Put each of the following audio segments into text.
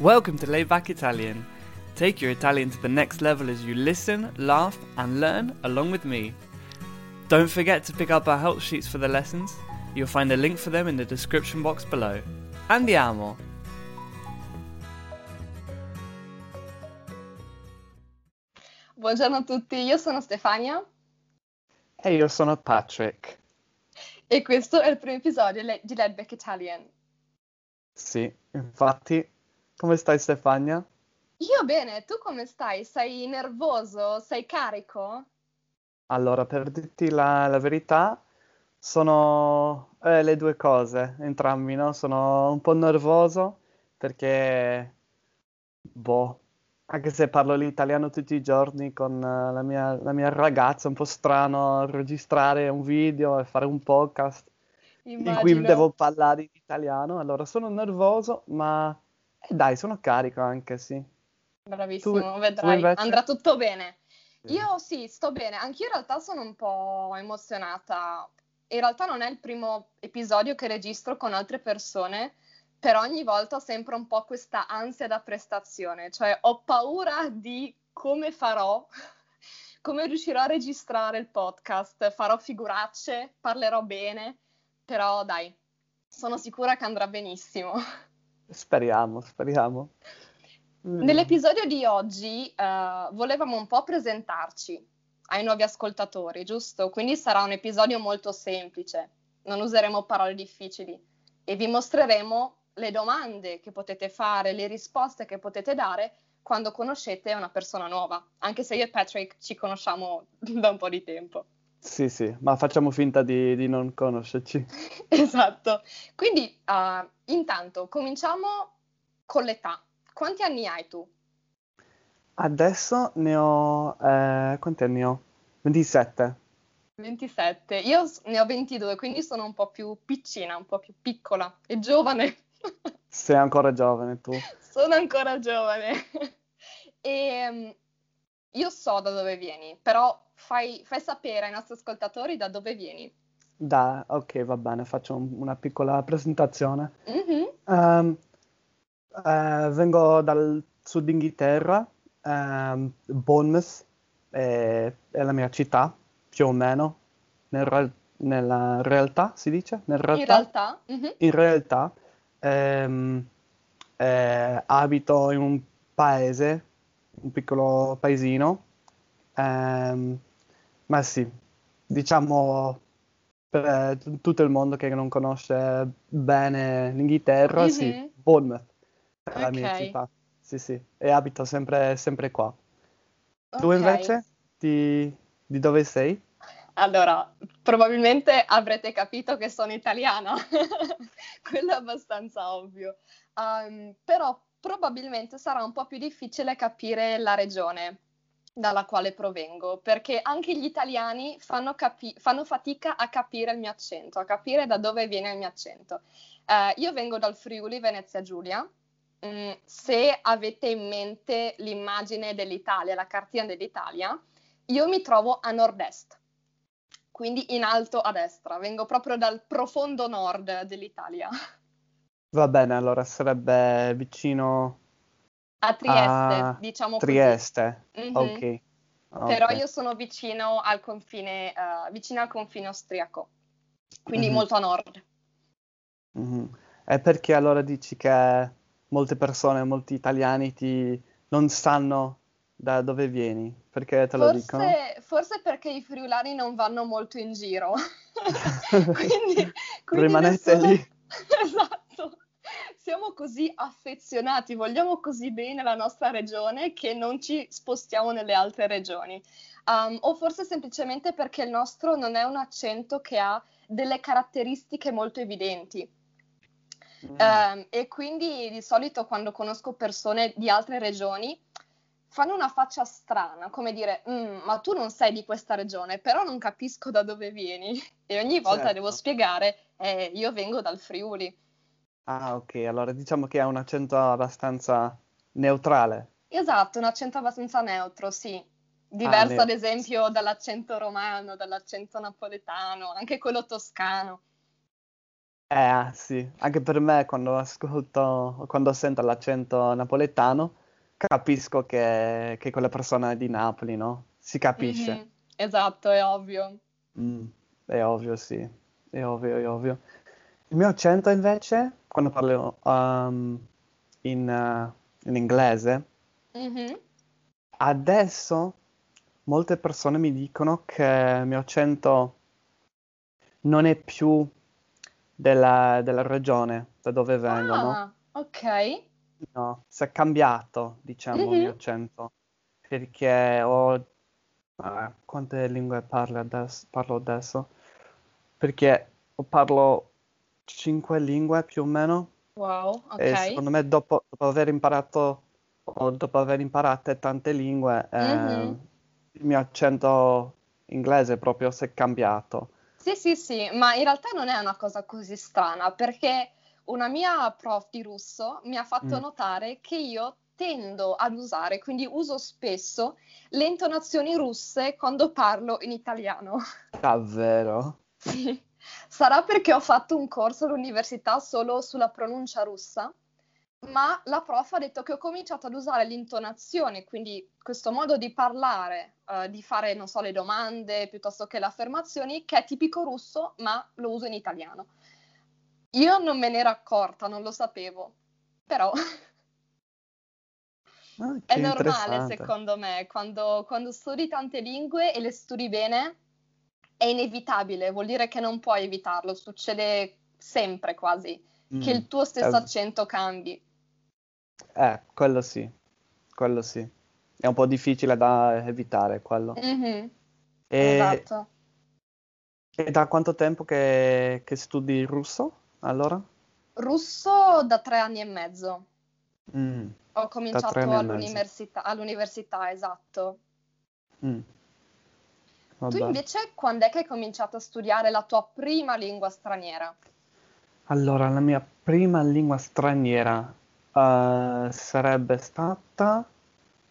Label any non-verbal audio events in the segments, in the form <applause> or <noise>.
Welcome to Layback Italian. Take your Italian to the next level as you listen, laugh, and learn along with me. Don't forget to pick up our help sheets for the lessons. You'll find a link for them in the description box below. Andiamo! Buongiorno a tutti, io sono Stefania E io sono Patrick. e questo è il primo episodio le- di Ledbeck Italian. Sì, infatti, come stai Stefania? Io bene, tu come stai? Sei nervoso? Sei carico? Allora, per dirti la, la verità, sono eh, le due cose, entrambi, no? Sono un po' nervoso perché, boh, anche se parlo l'italiano tutti i giorni con eh, la mia, la mia ragazza, è un po' strano registrare un video e fare un podcast in cui Immagino. devo parlare in italiano. Allora, sono nervoso, ma eh, dai, sono carico anche, sì. Tu, Bravissimo, tu vedrai, invece? andrà tutto bene. Sì. Io sì, sto bene, anch'io in realtà sono un po' emozionata. In realtà non è il primo episodio che registro con altre persone, però ogni volta ho sempre un po' questa ansia da prestazione, cioè ho paura di come farò, <laughs> come riuscirò a registrare il podcast. Farò figuracce, parlerò bene, però dai, sono sicura che andrà benissimo. <laughs> Speriamo, speriamo. Mm. Nell'episodio di oggi eh, volevamo un po' presentarci ai nuovi ascoltatori, giusto? Quindi sarà un episodio molto semplice, non useremo parole difficili e vi mostreremo le domande che potete fare, le risposte che potete dare quando conoscete una persona nuova, anche se io e Patrick ci conosciamo <laughs> da un po' di tempo. Sì, sì, ma facciamo finta di, di non conoscerci. <laughs> Esatto. Quindi, eh, intanto, cominciamo con l'età. Quanti anni hai tu? Adesso ne ho... eh, quanti anni ho? 27. 27. Io ne ho 22, quindi sono un po' più piccina, un po' più piccola e giovane. <laughs> Sei ancora giovane tu. Sono ancora giovane. <laughs> E mm, io so da dove vieni, però fai, fai sapere ai nostri ascoltatori da dove vieni. Dai, ok, va bene, faccio un- una piccola presentazione. Mhm. Ehm, eh, vengo dal sud Inghilterra, ehm, Bournemouth è, è la mia città, più o meno, nel nella realtà si dice? Nel In realtà? realtà, mhm. In realtà ehm, eh, abito in un paese, un piccolo paesino, ehm, ma sì, diciamo per eh, tutto il mondo che non conosce bene l'Inghilterra, sì, Mhm. Bournemouth è la mia città, sì sì, e abito sempre, sempre qua. Tu Ok. invece di, di dove sei? Allora, probabilmente avrete capito che sono italiana, <laughs> quello è abbastanza ovvio. Um, però probabilmente sarà un po' più difficile capire la regione dalla quale provengo, perché anche gli italiani fanno, capi- fanno fatica a capire il mio accento, a capire da dove viene il mio accento. Eh, io vengo dal Friuli, Venezia Giulia. Mm, se avete in mente l'immagine dell'Italia, la cartina dell'Italia, io mi trovo a nord-est, quindi in alto a destra, vengo proprio dal profondo nord dell'Italia, Va bene, allora sarebbe vicino a Trieste, a diciamo così. Trieste. Mhm. Ok, Però io sono vicino al confine, eh, vicino al confine austriaco, quindi Mhm. molto a nord. Mhm. E perché allora dici che molte persone, molti italiani ti non sanno da dove vieni? Perché te lo dicono? Forse, forse perché i friulani non vanno molto in giro, <laughs> <laughs> quindi, quindi Rimanete nessuno- lì. <laughs> Esatto, siamo così affezionati, vogliamo così bene la nostra regione che non ci spostiamo nelle altre regioni. Um, o forse semplicemente perché il nostro non è un accento che ha delle caratteristiche molto evidenti. Mm. Ehm, e quindi di solito quando conosco persone di altre regioni fanno una faccia strana, come dire, "Mm, ma tu non sei di questa regione, però non capisco da dove vieni. <laughs> E ogni volta Certo. devo spiegare, "Eh, io vengo dal Friuli. Ah, ok, allora diciamo che ha un accento abbastanza neutrale. Esatto, un accento abbastanza neutro, sì. Diverso ne- ad esempio dall'accento romano, dall'accento napoletano, anche quello toscano. Eh sì, anche per me quando ascolto, quando sento l'accento napoletano, capisco che, che quella persona è di Napoli, no? Si capisce. Mhm, Esatto, è ovvio. Mm, è ovvio, sì, è ovvio, è ovvio. Il mio accento invece, quando parlo um, in, eh, in inglese, Mhm. adesso molte persone mi dicono che il mio accento non è più della, della regione da dove vengo, no? Ah, ok. No, si è cambiato, diciamo, il mio Mhm. accento, perché ho... ah, quante lingue parlo adesso? Parlo adesso? Perché parlo cinque lingue più o meno Wow, e ok. secondo me dopo, dopo aver imparato o dopo aver imparato tante lingue, eh, Mhm. il mio accento inglese proprio si è cambiato. Sì, sì, sì, ma in realtà non è una cosa così strana, perché una mia prof di russo mi ha fatto Mm. notare che io tendo ad usare, quindi uso spesso le intonazioni russe quando parlo in italiano. Davvero? Sì. Sarà perché ho fatto un corso all'università solo sulla pronuncia russa, ma la prof ha detto che ho cominciato ad usare l'intonazione, quindi questo modo di parlare, eh, di fare, non so, le domande piuttosto che le affermazioni, che è tipico russo, ma lo uso in italiano. Io non me ne ero accorta, non lo sapevo, però <laughs> Ah, è normale secondo me, quando, quando studi tante lingue e le studi bene, è inevitabile, vuol dire che non puoi evitarlo, succede sempre quasi, che Mm, il tuo stesso eh, accento cambi. eh, quello sì, quello sì. È un po' difficile da evitare quello. Mhm, E, esatto. e da quanto tempo che, che studi russo, allora? Russo da tre anni e mezzo. Mm, Ho cominciato all'università, all'università, esatto. Mm, Tu vabbè. invece quando è che hai cominciato a studiare la tua prima lingua straniera? Allora, la mia prima lingua straniera eh, sarebbe stata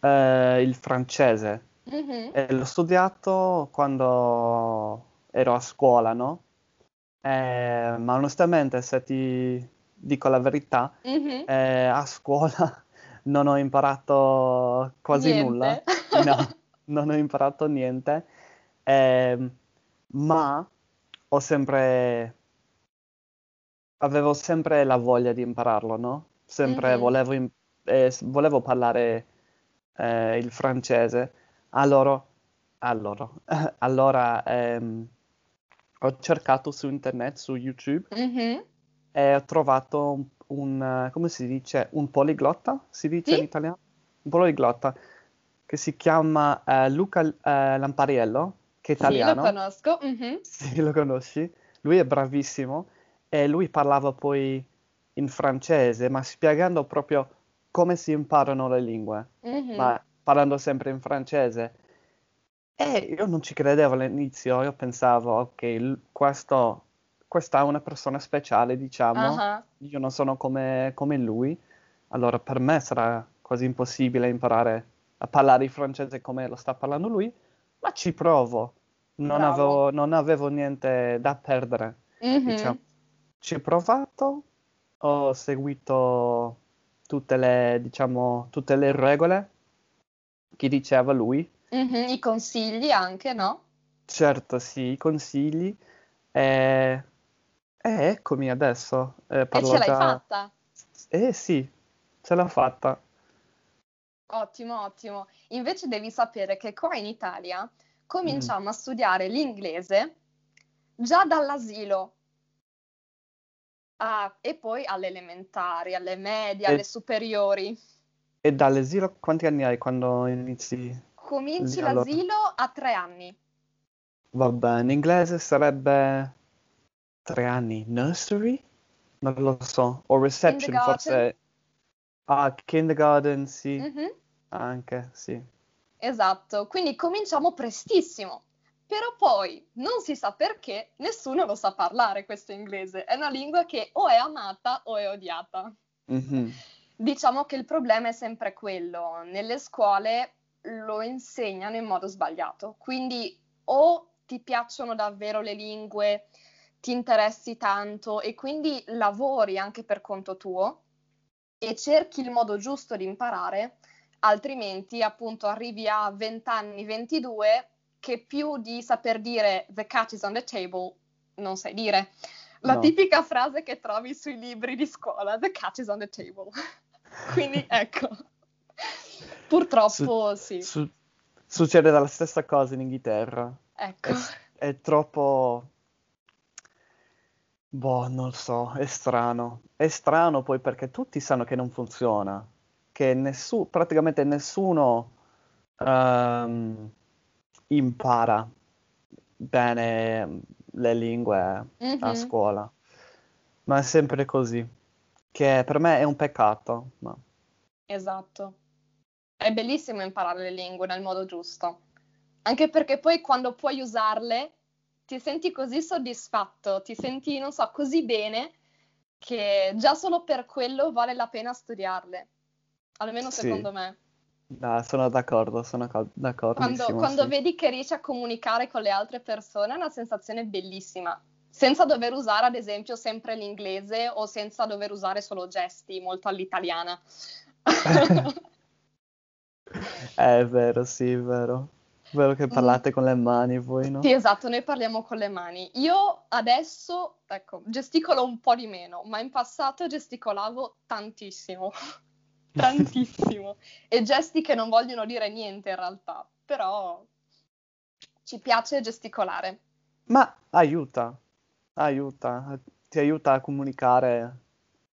eh, il francese. Mhm, E l'ho studiato quando ero a scuola, no? Eh, ma onestamente, se ti dico la verità, mhm. eh, a scuola <laughs> non ho imparato quasi nulla. Niente. <laughs> No, non ho imparato niente. Ehm, ma ho sempre, avevo sempre la voglia di impararlo, no? Sempre Mhm, volevo, im- eh, volevo parlare eh, il francese. Allora, allora, <laughs> allora ehm, ho cercato su internet, su YouTube, mhm. e ho trovato un, un, eh, come si dice, un poliglotta, si dice in Sì, italiano? Un poliglotta che si chiama eh, Luca eh, Lampariello, che è sì, lo italiano. conosco. mhm. Sì, lo conosci? Lui è bravissimo e lui parlava poi in francese, ma spiegando proprio come si imparano le lingue, Mhm. ma parlando sempre in francese. E io non ci credevo all'inizio, io pensavo, ok, questo, questa è una persona speciale, diciamo, Ah, io non sono come, come lui, allora per me sarà quasi impossibile imparare a parlare il francese come lo sta parlando lui, ma ci provo, non avevo, non avevo niente da perdere, diciamo. Mhm, Ci ho provato, ho seguito tutte le, diciamo, tutte le regole che diceva lui. mhm. I consigli anche, no? Certo, sì, i consigli. E, e eccomi adesso, eh, E ce l'hai fatta. Eh sì, ce l'ho fatta. Ottimo, ottimo. Invece devi sapere che qua in Italia Mm. cominciamo a studiare l'inglese già dall'asilo. Ah, e poi alle elementari, alle medie, alle E, superiori. e dall'esilo quanti anni hai quando inizi Cominci allora? l'asilo a tre anni. Vabbè, in inglese sarebbe tre anni. Nursery? Non lo so. O reception, forse. Ah, kindergarten, sì, Mhm, anche, sì. Esatto, quindi cominciamo prestissimo. Però poi non si sa perché nessuno lo sa parlare questo inglese. È una lingua che o è amata o è odiata. Mhm. Diciamo che il problema è sempre quello, nelle scuole lo insegnano in modo sbagliato, quindi o ti piacciono davvero le lingue ti interessi tanto e quindi lavori anche per conto tuo e cerchi il modo giusto di imparare, altrimenti appunto arrivi a 20 anni, 22, che più di saper dire the cat is on the table non sai dire. La no. tipica frase che trovi sui libri di scuola, the cat is on the table. <laughs> Quindi <laughs> ecco, purtroppo su, sì. Su, succede la stessa cosa in Inghilterra. Ecco. È, è troppo... Boh, non so, è strano. È strano poi perché tutti sanno che non funziona, che nessuno, praticamente nessuno um, impara bene le lingue mm-hmm. a scuola, ma è sempre così, che per me è un peccato. Ma... Esatto. È bellissimo imparare le lingue nel modo giusto, anche perché poi quando puoi usarle ti senti così soddisfatto, ti senti, non so, così bene che già solo per quello vale la pena studiarle, almeno sì. secondo me. No, sono d'accordo, sono d'accordo. Quando, quando sì. vedi che riesci a comunicare con le altre persone è una sensazione bellissima, senza dover usare ad esempio sempre l'inglese o senza dover usare solo gesti molto all'italiana. <laughs> è vero, sì, è vero. È vero che parlate mm. con le mani voi, no? Sì, esatto, noi parliamo con le mani. Io adesso, ecco, gesticolo un po' di meno, ma in passato gesticolavo tantissimo <laughs> tantissimo. e gesti che non vogliono dire niente in realtà, però ci piace gesticolare. Ma aiuta, aiuta, ti aiuta a comunicare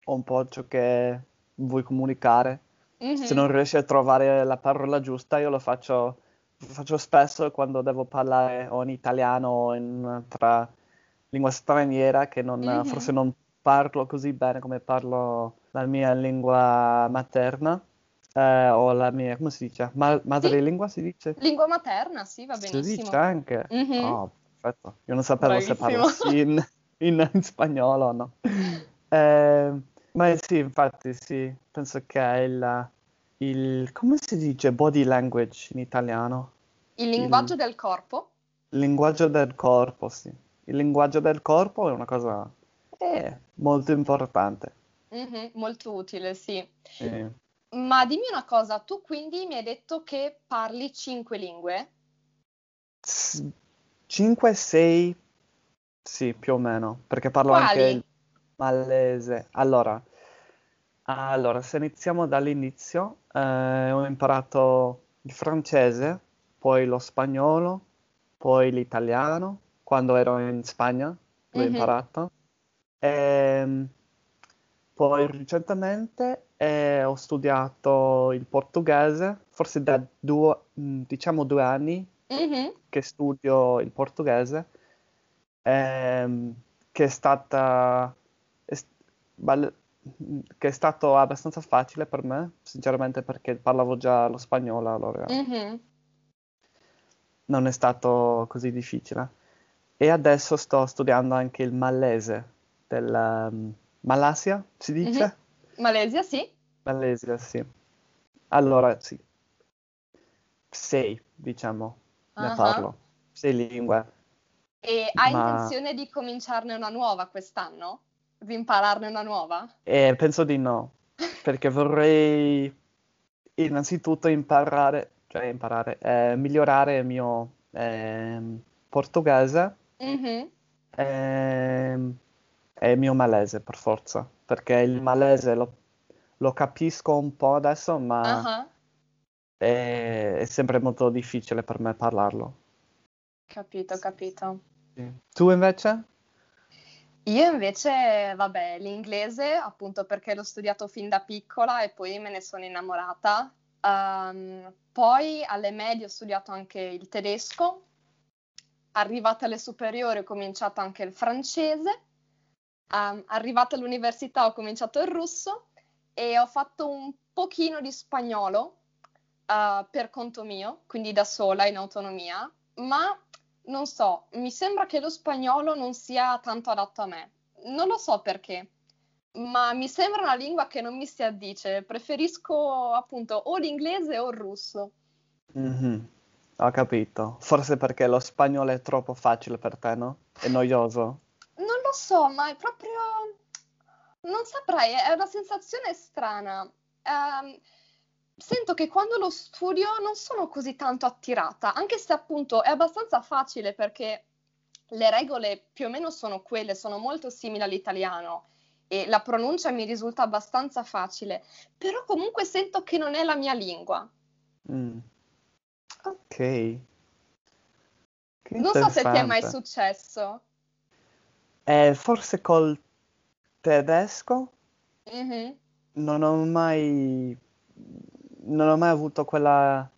un po' ciò che vuoi comunicare. Mm-hmm. Se non riesci a trovare la parola giusta, io lo faccio, lo faccio spesso quando devo parlare o in italiano o in un'altra lingua straniera che non, mm-hmm. forse non parlo così bene come parlo la mia lingua materna. Eh, o la mia, come si dice? Ma- madrelingua si dice? Lingua materna, sì, va benissimo. Si dice anche? Mm-hmm. Oh, perfetto. Io non sapevo Bravissimo. se parlassi in, in, <laughs> in, spagnolo o no. Eh, ma sì, infatti, sì, penso che è il, il, come si dice body language in italiano? Il linguaggio il, del corpo? Il linguaggio del corpo, sì. Il linguaggio del corpo è una cosa eh, molto importante. Mm-hmm, molto utile, sì. sì. Ma dimmi una cosa, tu quindi mi hai detto che parli cinque lingue? Cinque, sei, sì, più o meno, perché parlo Quali? anche il malese. Allora, allora, se iniziamo dall'inizio, eh, ho imparato il francese, poi lo spagnolo, poi l'italiano, quando ero in Spagna, l'ho mm-hmm. imparato. E, ehm, poi recentemente eh, ho studiato il portoghese, forse da due, mm, diciamo due anni mm-hmm. che studio il portoghese, ehm, che è stata... È, che è stato abbastanza facile per me, sinceramente perché parlavo già lo spagnolo allora. Mm-hmm. Non è stato così difficile. E adesso sto studiando anche il malese del, um, Malasia, si dice? Mm-hmm. Malesia, sì. Malesia, sì. Allora, sì. Sei, diciamo, uh-huh. parlo. Sei lingue. E hai Ma... intenzione di cominciarne una nuova quest'anno? Di impararne una nuova? Eh, penso di no, <laughs> perché vorrei innanzitutto imparare, cioè imparare, eh, migliorare il mio eh, portoghese. Mm-hmm. È il mio malese per forza, perché il malese lo, lo capisco un po' adesso, ma uh-huh. è, è, sempre molto difficile per me parlarlo. Capito, capito. Sì. Tu invece? Io invece, vabbè, l'inglese, appunto perché l'ho studiato fin da piccola e poi me ne sono innamorata. Um, poi alle medie ho studiato anche il tedesco. Arrivata alle superiori ho cominciato anche il francese Um, arrivata all'università ho cominciato il russo e ho fatto un pochino di spagnolo uh, per conto mio, quindi da sola in autonomia, ma non so, mi sembra che lo spagnolo non sia tanto adatto a me. Non lo so perché, ma mi sembra una lingua che non mi si addice. Preferisco appunto o l'inglese o il russo. Mm-hmm. Ho capito. Forse perché lo spagnolo è troppo facile per te, no? È noioso. So, ma è proprio... Non saprei, è una sensazione strana. Um, sento che quando lo studio non sono così tanto attirata, anche se appunto è abbastanza facile perché le regole più o meno sono quelle, sono molto simili all'italiano e la pronuncia mi risulta abbastanza facile, però comunque sento che non è la mia lingua. Mm. Ok. Che non so se ti è mai successo. Eh, forse col tedesco mm-hmm. non ho mai non ho mai avuto quella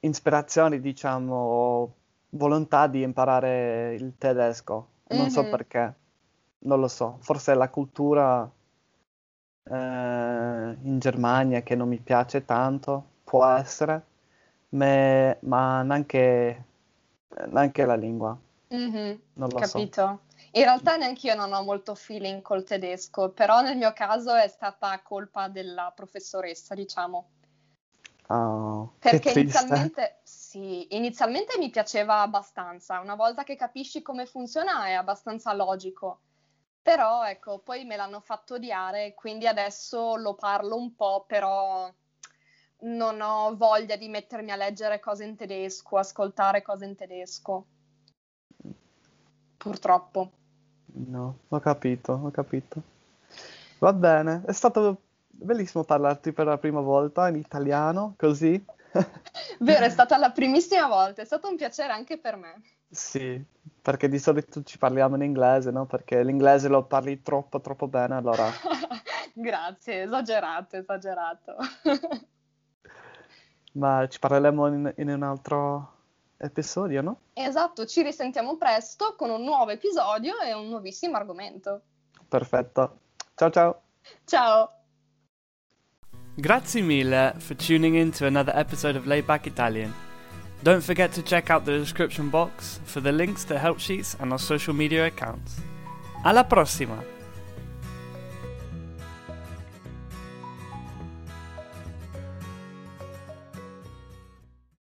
ispirazione, diciamo, o volontà di imparare il tedesco. Non mm-hmm. so perché, non lo so. Forse la cultura eh, in Germania che non mi piace tanto, può essere, me, ma neanche, neanche, la lingua. Mm-hmm. Non lo Capito. so. In realtà neanche io non ho molto feeling col tedesco, però nel mio caso è stata colpa della professoressa, diciamo. Oh, Perché inizialmente, sì, inizialmente mi piaceva abbastanza, una volta che capisci come funziona è abbastanza logico, però ecco, poi me l'hanno fatto odiare, quindi adesso lo parlo un po', però non ho voglia di mettermi a leggere cose in tedesco, ascoltare cose in tedesco. Purtroppo. No, ho capito, ho capito. Va bene, è stato bellissimo parlarti per la prima volta in italiano, così. <laughs> Vero, è stata la primissima volta, è stato un piacere anche per me. Sì, perché di solito ci parliamo in inglese, no? Perché l'inglese lo parli troppo, troppo bene, allora... <laughs> Grazie, esagerato, esagerato. Ma ci parleremo in, in un altro episodio, no? Esatto, ci risentiamo presto con un nuovo episodio e un nuovissimo argomento. Perfetto. Ciao ciao. Ciao. Grazie mille for tuning in to another episode of Layback Italian. Don't forget to check out the description box for the links to help sheets and our social media accounts. Alla prossima!